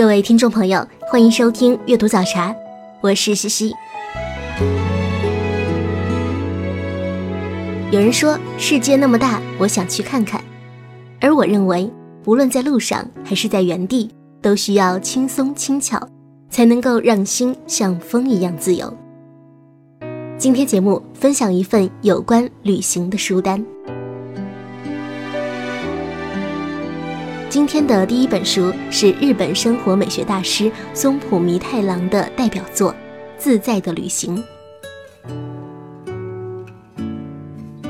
各位听众朋友，欢迎收听阅读早茶，我是西西。有人说世界那么大，我想去看看。而我认为，无论在路上还是在原地，都需要轻松轻巧，才能够让心像风一样自由。今天节目分享一份有关旅行的书单。今天的第一本书是日本生活美学大师松浦弥太郎的代表作《自在的旅行》。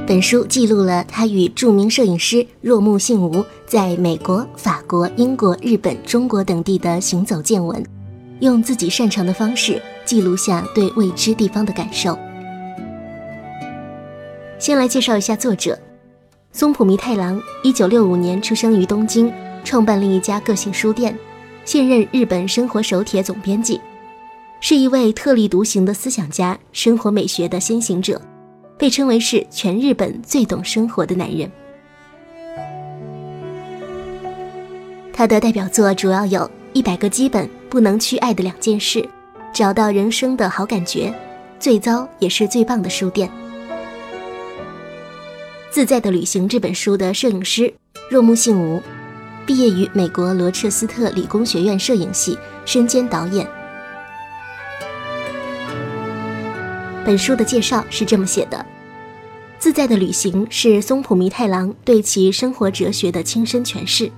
本书记录了他与著名摄影师若木信吾在美国、法国、英国、日本、中国等地的行走见闻，用自己擅长的方式记录下对未知地方的感受。先来介绍一下作者松浦弥太郎，一九六五年出生于东京。创办另一家个性书店，现任日本生活手帖总编辑，是一位特立独行的思想家，生活美学的先行者，被称为是全日本最懂生活的男人。他的代表作主要有《一百个基本不能去爱的两件事》，找到人生的好感觉，最糟也是最棒的书店。《自在的旅行》这本书的摄影师若木幸吾。毕业于美国罗彻斯特理工学院摄影系，身兼导演。本书的介绍是这么写的：自在的旅行是松浦弥太郎对其生活哲学的亲身诠释。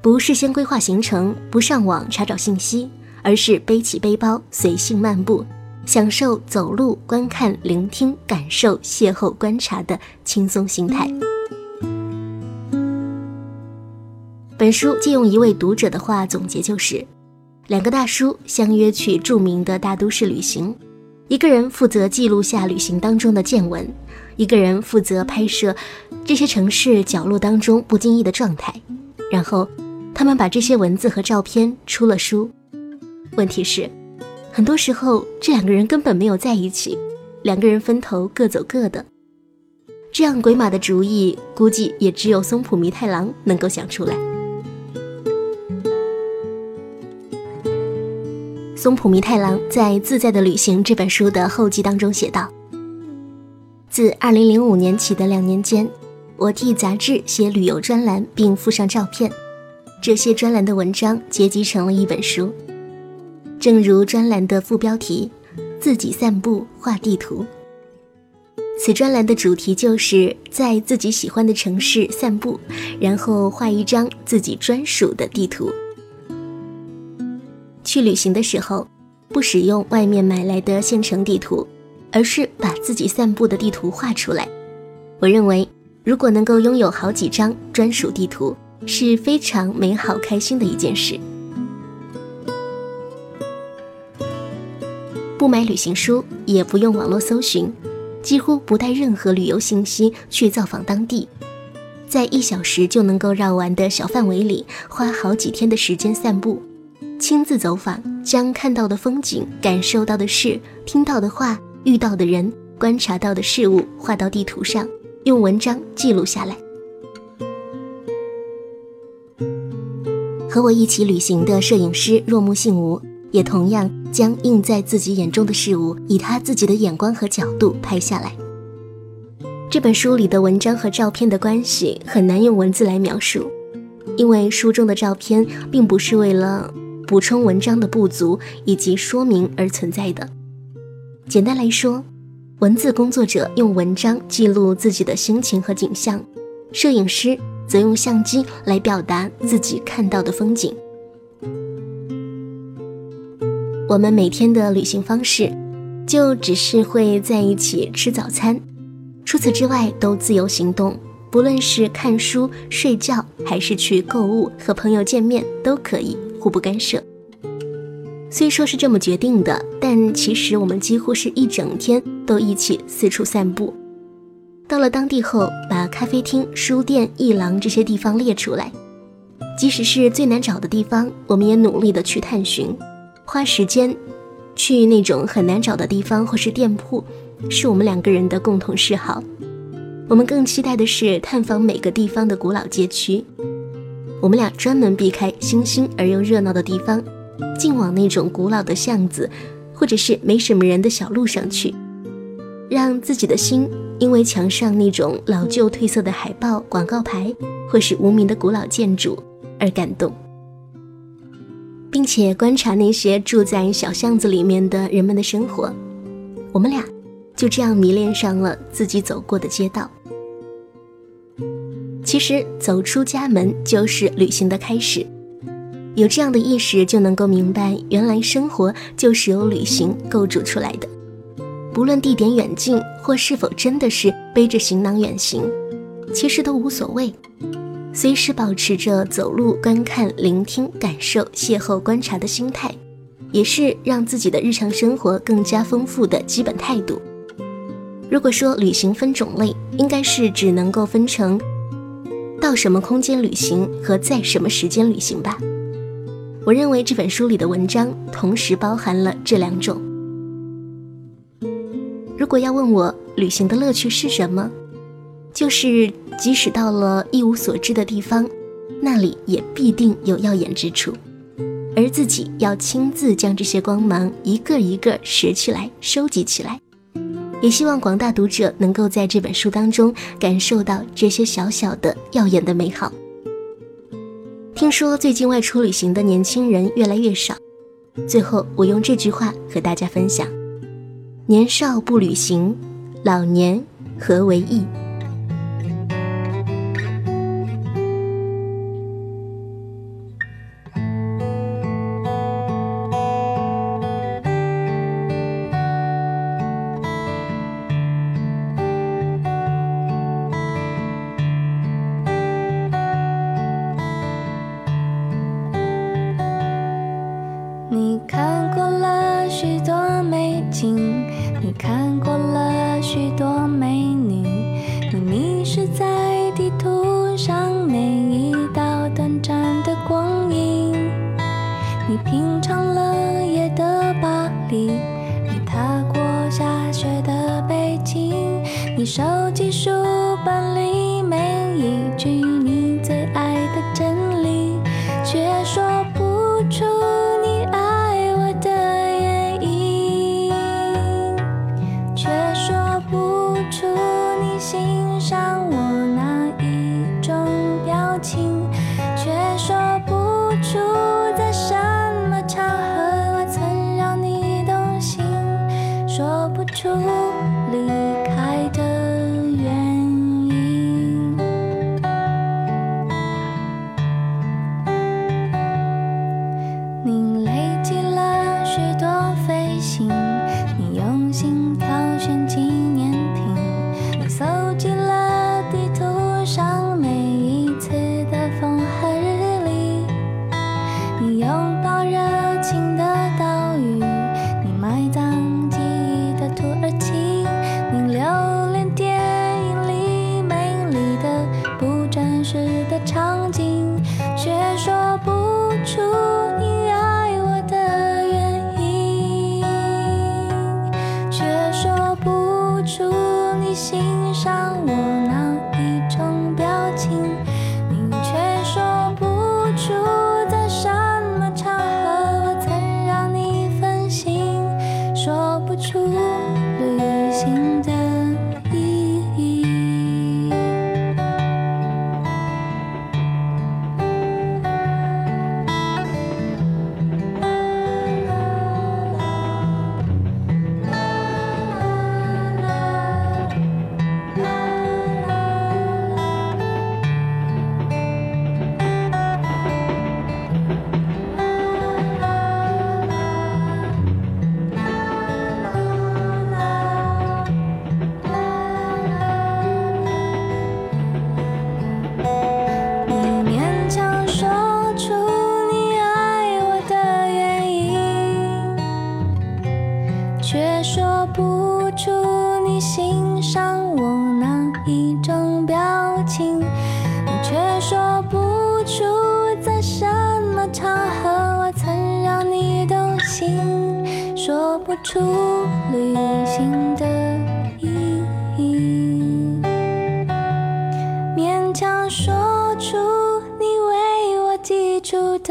不事先规划行程，不上网查找信息，而是背起背包随性漫步，享受走路、观看、聆听、感受、邂逅、观察的轻松心态。本书借用一位读者的话总结，就是两个大叔相约去著名的大都市旅行，一个人负责记录下旅行当中的见闻，一个人负责拍摄这些城市角落当中不经意的状态，然后他们把这些文字和照片出了书。问题是，很多时候这两个人根本没有在一起，两个人分头各走各的，这样鬼马的主意，估计也只有松浦弥太郎能够想出来。松浦弥太郎在《自在的旅行》这本书的后记当中写道：“自2005年起的两年间，我替杂志写旅游专栏，并附上照片。这些专栏的文章结集成了一本书。正如专栏的副标题‘自己散步画地图’，此专栏的主题就是在自己喜欢的城市散步，然后画一张自己专属的地图。”去旅行的时候，不使用外面买来的现成地图，而是把自己散步的地图画出来。我认为，如果能够拥有好几张专属地图，是非常美好、开心的一件事。不买旅行书，也不用网络搜寻，几乎不带任何旅游信息去造访当地，在一小时就能够绕完的小范围里，花好几天的时间散步。亲自走访，将看到的风景、感受到的事、听到的话、遇到的人、观察到的事物画到地图上，用文章记录下来。和我一起旅行的摄影师若木信吾，也同样将映在自己眼中的事物，以他自己的眼光和角度拍下来。这本书里的文章和照片的关系很难用文字来描述，因为书中的照片并不是为了。补充文章的不足以及说明而存在的。简单来说，文字工作者用文章记录自己的心情和景象，摄影师则用相机来表达自己看到的风景。我们每天的旅行方式，就只是会在一起吃早餐，除此之外都自由行动，不论是看书、睡觉，还是去购物、和朋友见面，都可以。互不干涉。虽说是这么决定的，但其实我们几乎是一整天都一起四处散步。到了当地后，把咖啡厅、书店、艺廊这些地方列出来，即使是最难找的地方，我们也努力的去探寻，花时间去那种很难找的地方或是店铺，是我们两个人的共同嗜好。我们更期待的是探访每个地方的古老街区。我们俩专门避开新兴而又热闹的地方。尽往那种古老的巷子，或者是没什么人的小路上去，让自己的心因为墙上那种老旧褪色的海报、广告牌，或是无名的古老建筑而感动，并且观察那些住在小巷子里面的人们的生活。我们俩就这样迷恋上了自己走过的街道。其实，走出家门就是旅行的开始。有这样的意识，就能够明白，原来生活就是由旅行构筑出来的。不论地点远近，或是否真的是背着行囊远行，其实都无所谓。随时保持着走路、观看、聆听、感受、邂逅、观察的心态，也是让自己的日常生活更加丰富的基本态度。如果说旅行分种类，应该是只能够分成到什么空间旅行和在什么时间旅行吧。我认为这本书里的文章同时包含了这两种。如果要问我旅行的乐趣是什么，就是即使到了一无所知的地方，那里也必定有耀眼之处，而自己要亲自将这些光芒一个一个拾起来、收集起来。也希望广大读者能够在这本书当中感受到这些小小的耀眼的美好。听说最近外出旅行的年轻人越来越少，最后我用这句话和大家分享：年少不旅行，老年何为意？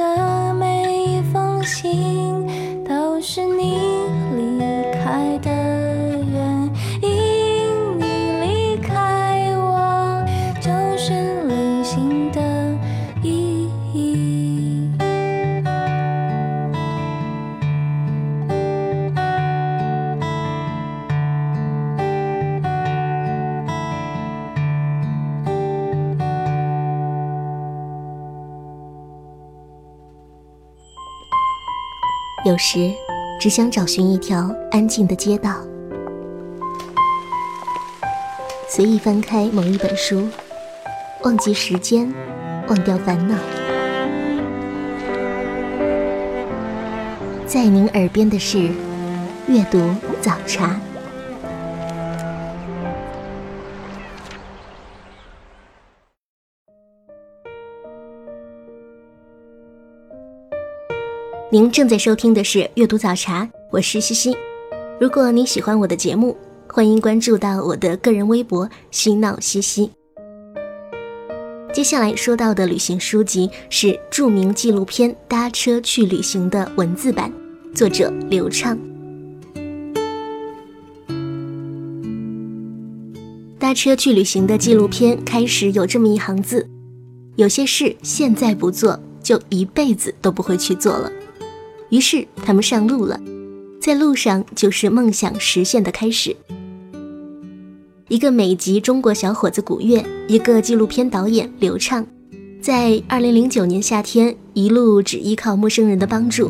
出时，只想找寻一条安静的街道，随意翻开某一本书，忘记时间，忘掉烦恼。在您耳边的是阅读早茶。您正在收听的是《阅读早茶》，我是西西。如果您喜欢我的节目，欢迎关注到我的个人微博“嬉闹西西”。接下来说到的旅行书籍是著名纪录片《搭车去旅行》的文字版，作者刘畅。搭车去旅行的纪录片开始有这么一行字：有些事现在不做，就一辈子都不会去做了。于是他们上路了，在路上就是梦想实现的开始。一个美籍中国小伙子古月，一个纪录片导演刘畅，在2009年夏天，一路只依靠陌生人的帮助，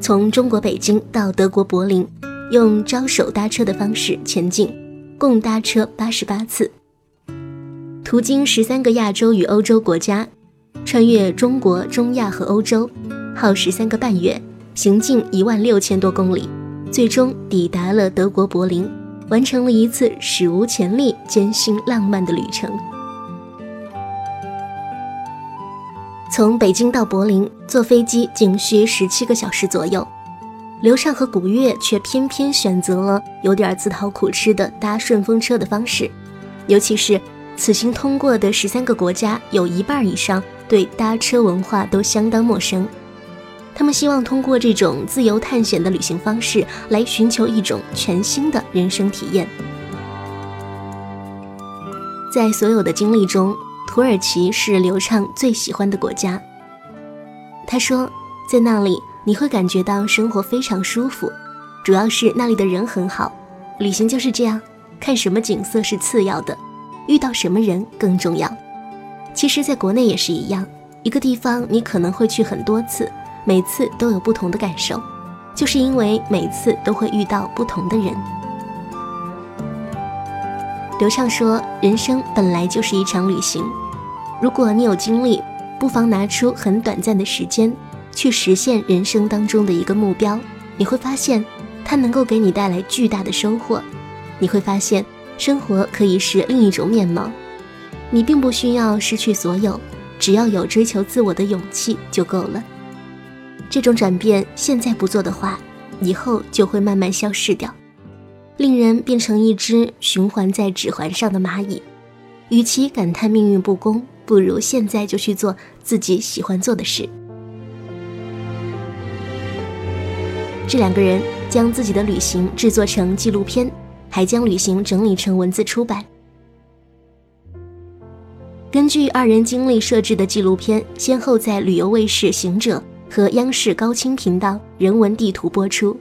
从中国北京到德国柏林，用招手搭车的方式前进，共搭车88次，途经十三个亚洲与欧洲国家，穿越中国、中亚和欧洲，耗时三个半月。行进一万六千多公里，最终抵达了德国柏林，完成了一次史无前例、艰辛浪漫的旅程。从北京到柏林，坐飞机仅需十七个小时左右。刘畅和古月却偏偏选择了有点自讨苦吃的搭顺风车的方式，尤其是此行通过的十三个国家，有一半以上对搭车文化都相当陌生。他们希望通过这种自由探险的旅行方式来寻求一种全新的人生体验。在所有的经历中，土耳其是刘畅最喜欢的国家。他说，在那里你会感觉到生活非常舒服，主要是那里的人很好。旅行就是这样，看什么景色是次要的，遇到什么人更重要。其实，在国内也是一样，一个地方你可能会去很多次。每次都有不同的感受，就是因为每次都会遇到不同的人。刘畅说：“人生本来就是一场旅行，如果你有精力，不妨拿出很短暂的时间去实现人生当中的一个目标，你会发现，它能够给你带来巨大的收获。你会发现，生活可以是另一种面貌。你并不需要失去所有，只要有追求自我的勇气就够了。”这种转变现在不做的话，以后就会慢慢消失掉，令人变成一只循环在指环上的蚂蚁。与其感叹命运不公，不如现在就去做自己喜欢做的事。这两个人将自己的旅行制作成纪录片，还将旅行整理成文字出版。根据二人经历设置的纪录片，先后在旅游卫视《行者》。和央视高清频道人文地图播出，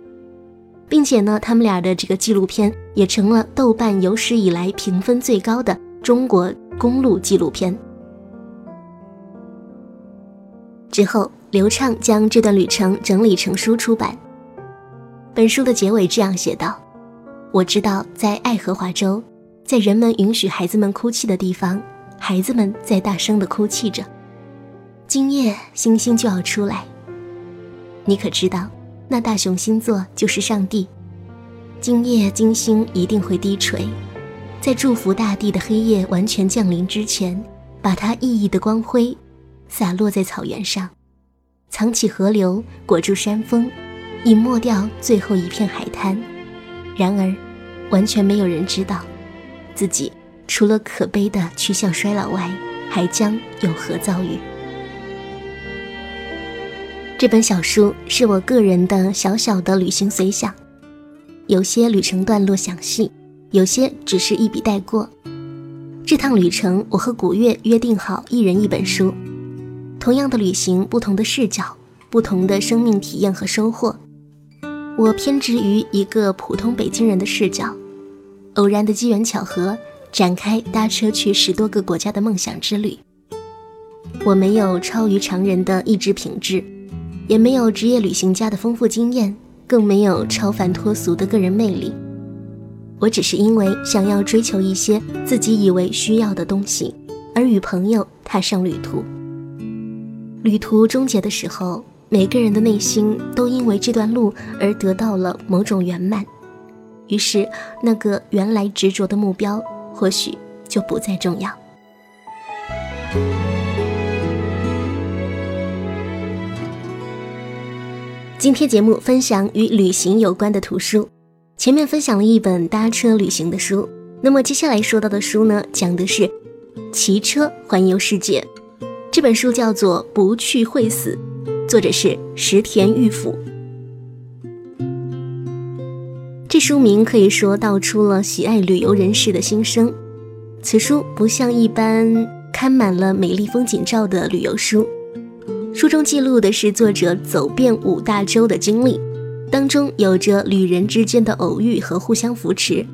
并且呢，他们俩的这个纪录片也成了豆瓣有史以来评分最高的中国公路纪录片。之后，刘畅将这段旅程整理成书出版。本书的结尾这样写道：“我知道，在爱荷华州，在人们允许孩子们哭泣的地方，孩子们在大声地哭泣着。今夜星星就要出来。”你可知道，那大熊星座就是上帝。今夜金星一定会低垂，在祝福大地的黑夜完全降临之前，把它熠熠的光辉洒落在草原上，藏起河流，裹住山峰，隐没掉最后一片海滩。然而，完全没有人知道，自己除了可悲的趋向衰老外，还将有何遭遇。这本小书是我个人的小小的旅行随想，有些旅程段落详细，有些只是一笔带过。这趟旅程，我和古月约定好一人一本书。同样的旅行，不同的视角，不同的生命体验和收获。我偏执于一个普通北京人的视角，偶然的机缘巧合，展开搭车去十多个国家的梦想之旅。我没有超于常人的意志品质，也没有职业旅行家的丰富经验，更没有超凡脱俗的个人魅力。我只是因为想要追求一些自己以为需要的东西，而与朋友踏上旅途。旅途终结的时候，每个人的内心都因为这段路而得到了某种圆满，于是那个原来执着的目标或许就不再重要。今天节目分享与旅行有关的图书，前面分享了一本搭车旅行的书，那么接下来说到的书呢，讲的是骑车环游世界。这本书叫做《不去会死》，作者是石田玉辅。这书名可以说道出了喜爱旅游人士的心声。此书不像一般刊满了美丽风景照的旅游书，书中记录的是作者走遍五大洲的经历，当中有着旅人之间的偶遇和互相扶持，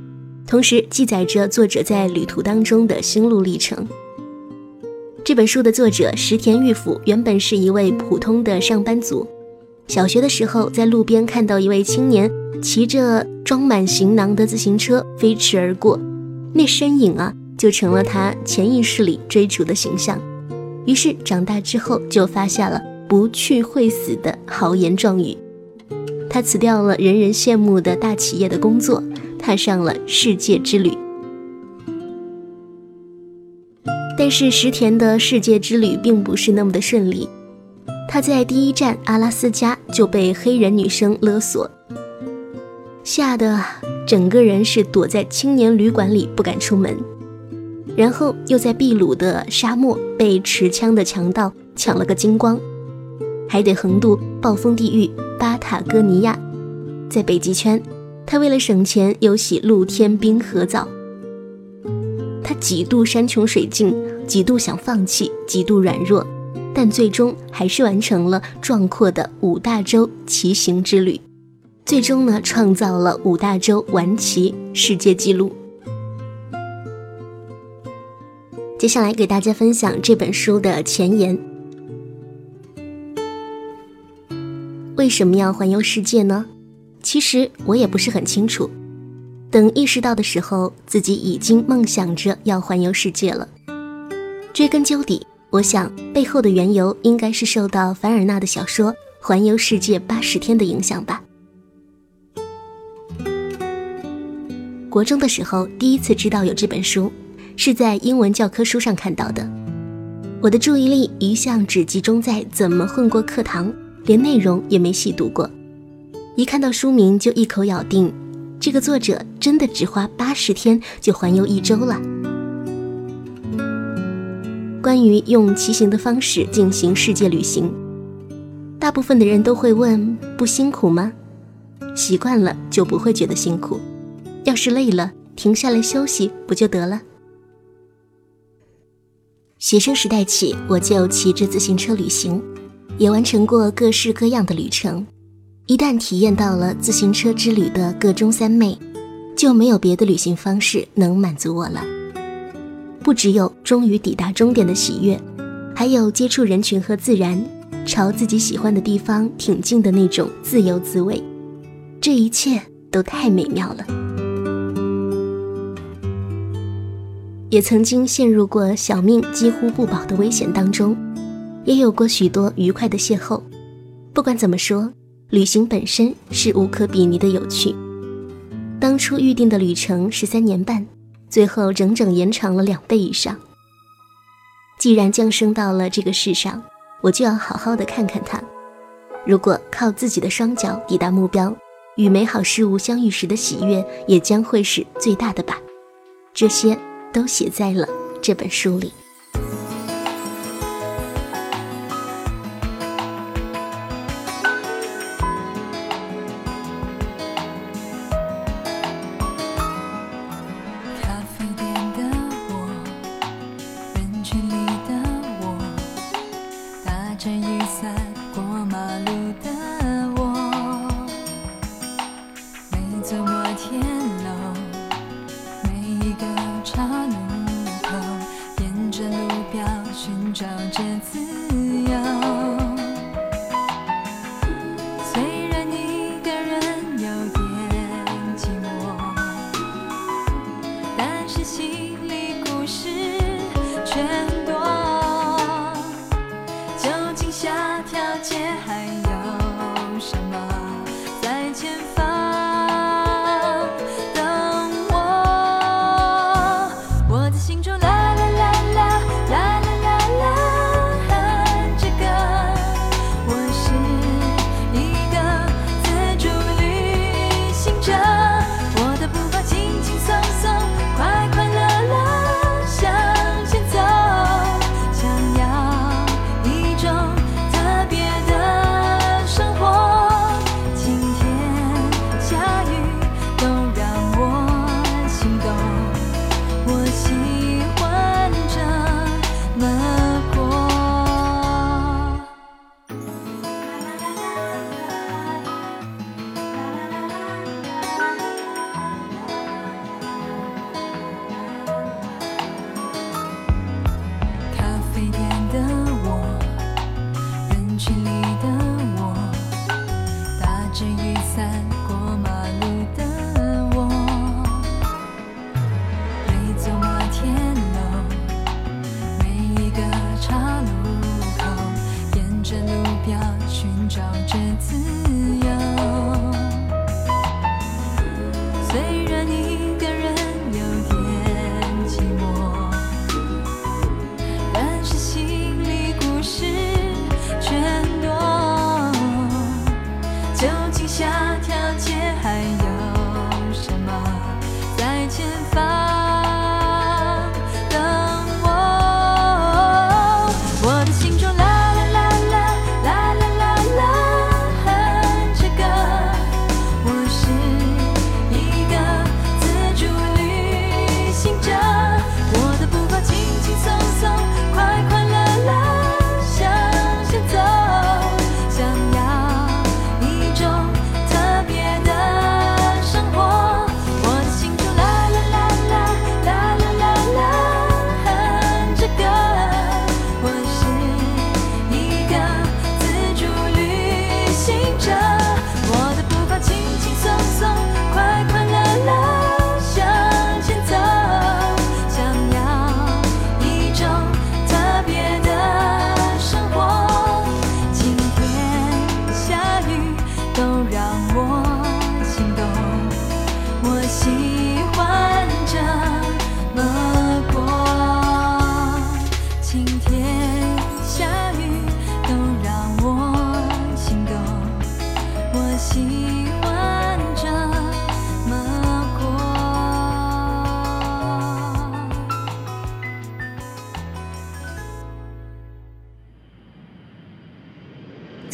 同时记载着作者在旅途当中的心路历程。这本书的作者石田玉辅原本是一位普通的上班族，小学的时候在路边看到一位青年骑着装满行囊的自行车飞驰而过，那身影啊就成了他潜意识里追逐的形象。于是长大之后就发下了不去会死的豪言壮语。他辞掉了人人羡慕的大企业的工作，踏上了世界之旅。但是石田的世界之旅并不是那么的顺利，他在第一站阿拉斯加就被黑人女生勒索，吓得整个人是躲在青年旅馆里不敢出门，然后又在秘鲁的沙漠被持枪的强盗抢了个精光，还得横渡暴风地狱巴塔哥尼亚，在北极圈，他为了省钱又洗露天冰河澡。他几度山穷水尽，几度想放弃，几度软弱，但最终还是完成了壮阔的五大洲骑行之旅，最终呢创造了五大洲完骑世界纪录。接下来给大家分享这本书的前言：为什么要环游世界呢？其实我也不是很清楚。等意识到的时候，自己已经梦想着要环游世界了。追根究底，我想背后的缘由应该是受到凡尔纳的小说《环游世界八十天》的影响吧。国中的时候，第一次知道有这本书，是在英文教科书上看到的。我的注意力一向只集中在怎么混过课堂，连内容也没细读过。一看到书名，就一口咬定。这个作者真的只花八十天就环游一周了。关于用骑行的方式进行世界旅行，大部分的人都会问：不辛苦吗？习惯了就不会觉得辛苦。要是累了，停下来休息不就得了？学生时代起，我就骑着自行车旅行，也完成过各式各样的旅程。一旦体验到了自行车之旅的各中三昧，就没有别的旅行方式能满足我了。不只有终于抵达终点的喜悦，还有接触人群和自然，朝自己喜欢的地方挺进的那种自由滋味。这一切都太美妙了。也曾经陷入过小命几乎不保的危险当中，也有过许多愉快的邂逅。不管怎么说。旅行本身是无可比拟的有趣。当初预定的旅程是三年半，最后整整延长了两倍以上。既然降生到了这个世上，我就要好好的看看它，如果靠自己的双脚抵达目标，与美好事物相遇时的喜悦也将会是最大的吧。这些都写在了这本书里。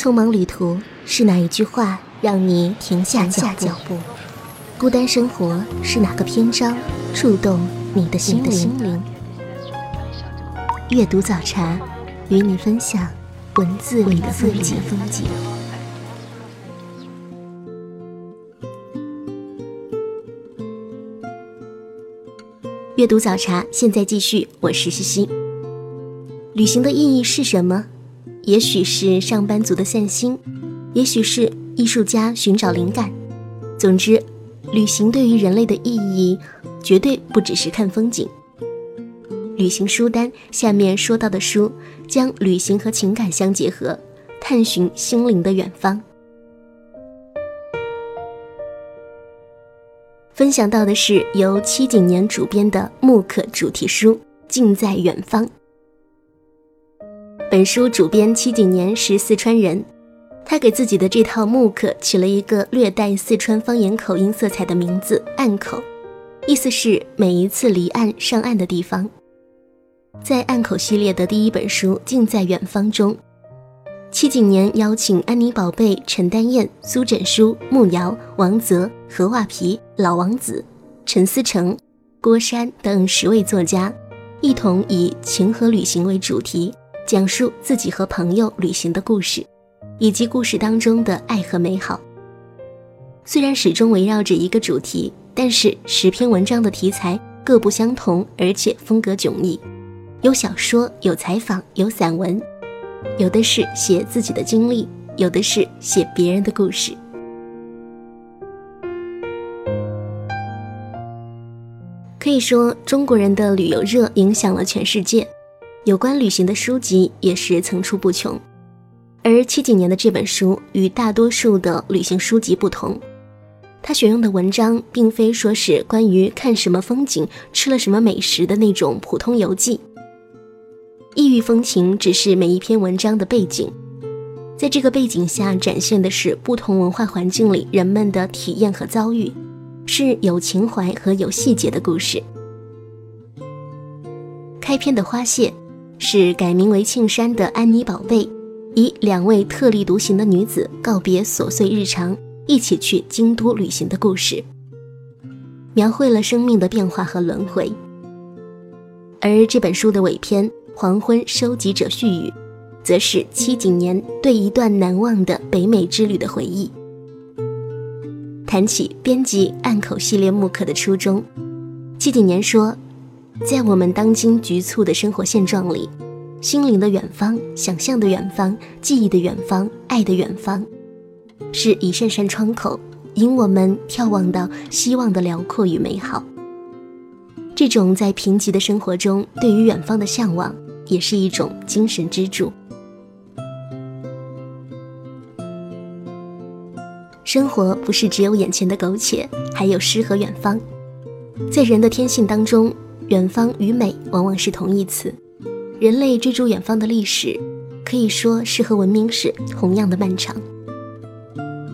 匆忙旅途是哪一句话让你停下脚步？孤单生活是哪个篇章触动你的心灵？阅读早茶，与你分享文字里的风景。阅读早茶，现在继续。我是西西。旅行的意义是什么？也许是上班族的散心，也许是艺术家寻找灵感。总之，旅行对于人类的意义，绝对不只是看风景。旅行书单下面说到的书，将旅行和情感相结合，探寻心灵的远方。分享到的是由七景年主编的木刻主题书《近在远方》。本书主编七景年是四川人，他给自己的这套木刻起了一个略带四川方言口音色彩的名字“岸口”，意思是每一次离岸上岸的地方。在岸口系列的第一本书《近在远方》中，七景年邀请安妮宝贝、陈丹燕、苏枕书、慕瑶、王泽、何画皮、老王子、陈思成、郭山等十位作家，一同以情和旅行为主题，讲述自己和朋友旅行的故事。以及故事当中的爱和美好。虽然始终围绕着一个主题，但是十篇文章的题材各不相同，而且风格迥异。有小说，有采访，有散文，有的是写自己的经历，有的是写别人的故事。可以说，中国人的旅游热影响了全世界，有关旅行的书籍也是层出不穷。而七几年的这本书与大多数的旅行书籍不同，他选用的文章并非说是关于看什么风景、吃了什么美食的那种普通游记。异域风情只是每一篇文章的背景，在这个背景下展现的是不同文化环境里人们的体验和遭遇，是有情怀和有细节的故事。开篇的花谢是改名为庆山的安妮宝贝。以两位特立独行的女子告别琐碎日常，一起去京都旅行的故事，描绘了生命的变化和轮回。而这本书的尾篇《黄昏收集者序语》，则是七景年对一段难忘的北美之旅的回忆。谈起编辑暗口系列木刻的初衷，七景年说，在我们当今局促的生活现状里。心灵的远方，想象的远方，记忆的远方，爱的远方，是一扇扇窗口，引我们眺望到希望的辽阔与美好。这种在贫瘠的生活中对于远方的向往，也是一种精神支柱。生活不是只有眼前的苟且，还有诗和远方。在人的天性当中，远方与美往往是同义词。人类追逐远方的历史，可以说是和文明史同样的漫长。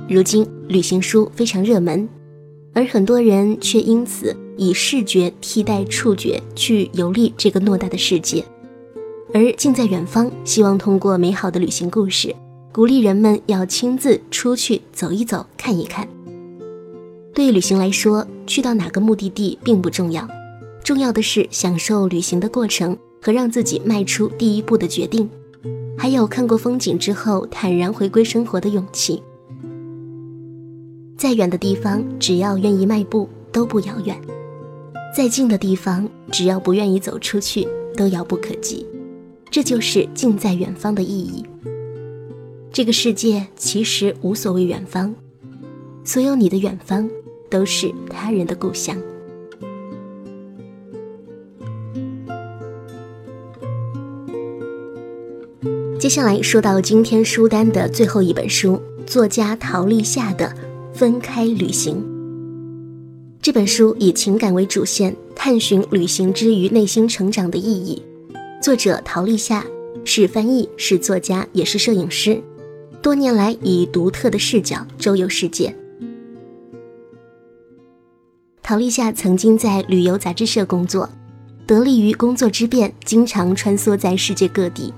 如今，旅行书非常热门，而很多人却因此以视觉替代触觉去游历这个偌大的世界。而近在远方，希望通过美好的旅行故事，鼓励人们要亲自出去走一走、看一看。对旅行来说，去到哪个目的地并不重要，重要的是享受旅行的过程。和让自己迈出第一步的决定，还有看过风景之后坦然回归生活的勇气。再远的地方，只要愿意迈步，都不遥远；再近的地方，只要不愿意走出去，都遥不可及。这就是近在远方的意义。这个世界其实无所谓远方，所有你的远方，都是他人的故乡。接下来说到今天书单的最后一本书，作家陶立夏的《分开旅行》。这本书以情感为主线，探寻旅行之于内心成长的意义。作者陶立夏是翻译，是作家，也是摄影师，多年来以独特的视角周游世界。陶立夏曾经在旅游杂志社工作，得力于工作之便，经常穿梭在世界各地。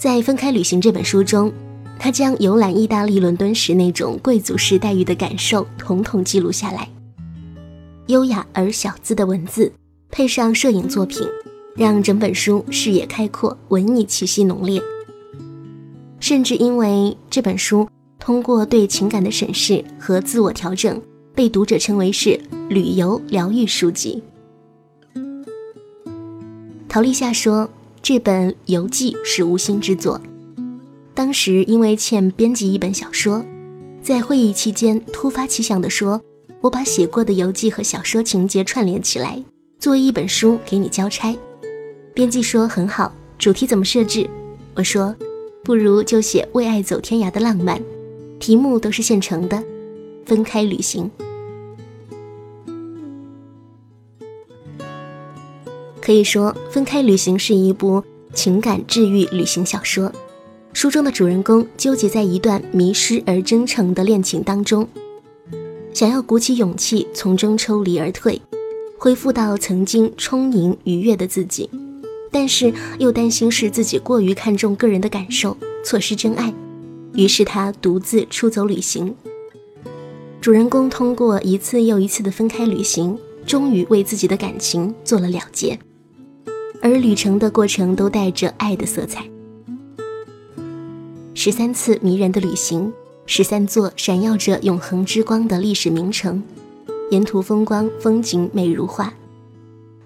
在《分开旅行》这本书中，他将游览意大利伦敦时那种贵族式待遇的感受统统记录下来。优雅而小资的文字，配上摄影作品，让整本书视野开阔，文艺气息浓烈。甚至因为这本书通过对情感的审视和自我调整，被读者称为是旅游疗愈书籍。陶立夏说。这本游记是无心之作。当时因为欠编辑一本小说，在会议期间突发奇想地说：“我把写过的游记和小说情节串联起来，作为一本书给你交差。”编辑说：“很好，主题怎么设置？”我说：“不如就写为爱走天涯的浪漫，题目都是现成的，分开旅行。”可以说，《分开旅行》是一部情感治愈旅行小说。书中的主人公纠结在一段迷失而真诚的恋情当中，想要鼓起勇气从中抽离而退，恢复到曾经充盈愉悦的自己，但是又担心是自己过于看重个人的感受，错失真爱，于是他独自出走旅行。主人公通过一次又一次的分开旅行，终于为自己的感情做了了结，而旅程的过程都带着爱的色彩。十三次迷人的旅行，十三座闪耀着永恒之光的历史名城，沿途风光风景美如画。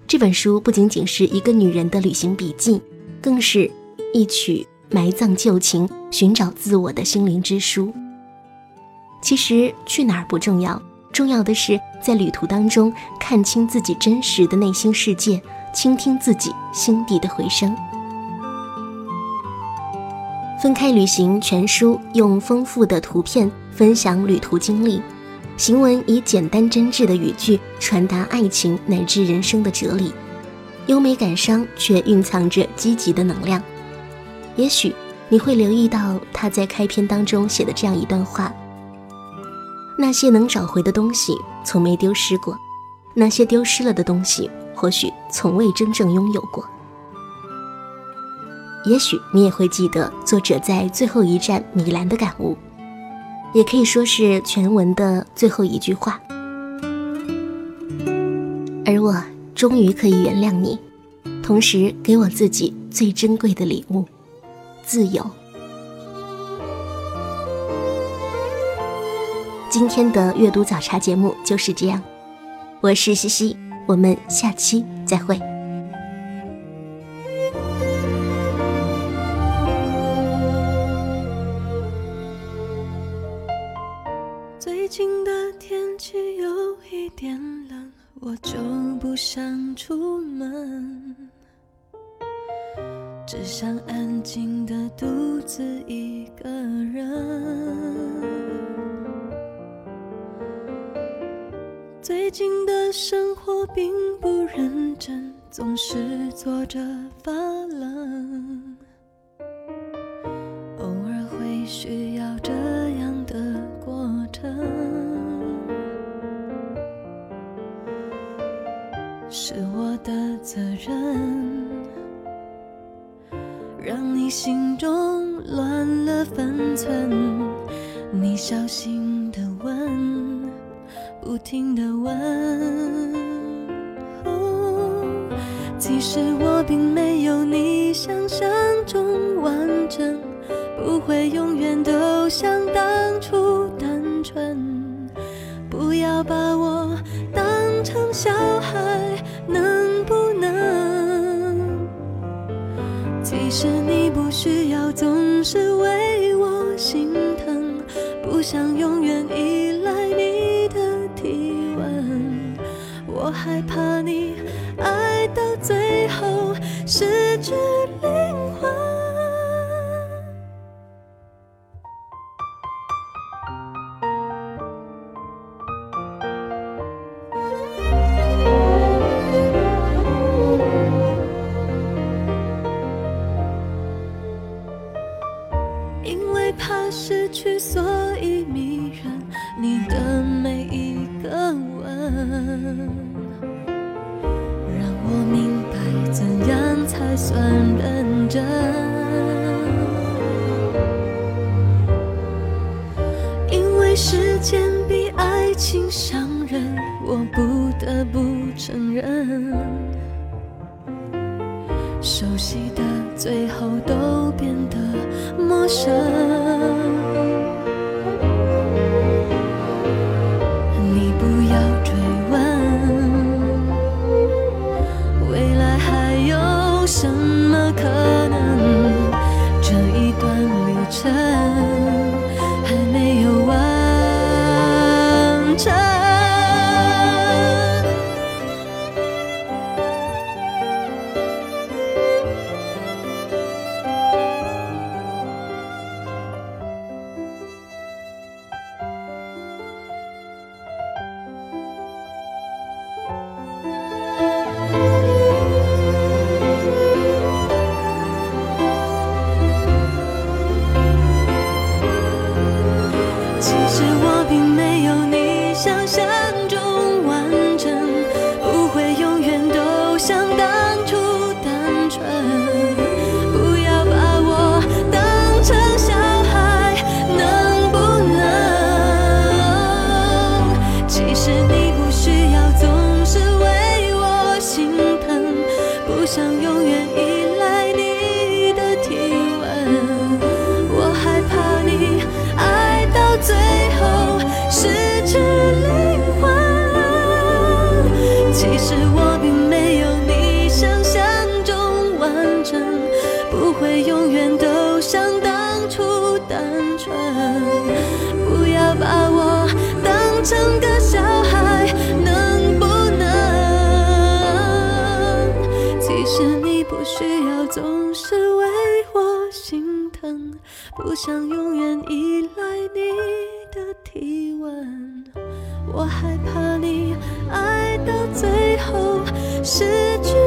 这本书不仅仅是一个女人的旅行笔记，更是一曲埋葬旧情、寻找自我的心灵之书。其实去哪儿不重要，重要的是在旅途当中看清自己真实的内心世界，倾听自己心底的回声。分开旅行全书用丰富的图片分享旅途经历，行文以简单真挚的语句传达爱情乃至人生的哲理，优美感伤却蕴藏着积极的能量。也许你会留意到他在开篇当中写的这样一段话：那些能找回的东西从没丢失过，那些丢失了的东西或许从未真正拥有过。也许你也会记得作者在最后一站米兰的感悟，也可以说是全文的最后一句话。而我终于可以原谅你，同时给我自己最珍贵的礼物——自由。今天的阅读早茶节目就是这样，我是西西，我们下期再会。最近的天气有一点冷，我就不想出门，只想安静的独自一个人。最近的生活并不认真，总是坐着发冷，偶尔会需要这样的过程。是我的责任，让你心中乱了分寸。你小心，不停的问。其实我并没有你想象中完整，不会永远都像当初单纯。不要把我当成小孩。能不能？其实你不需要总是为我心疼，不想永远我害怕你爱到最后失去怎么可能？这一段旅程实我并没有你想象中完整，不会永远都像当初单纯。不要把我当成个小孩，能不能？其实你不需要总是为我心疼，不想永远依赖你的体温。我害失去。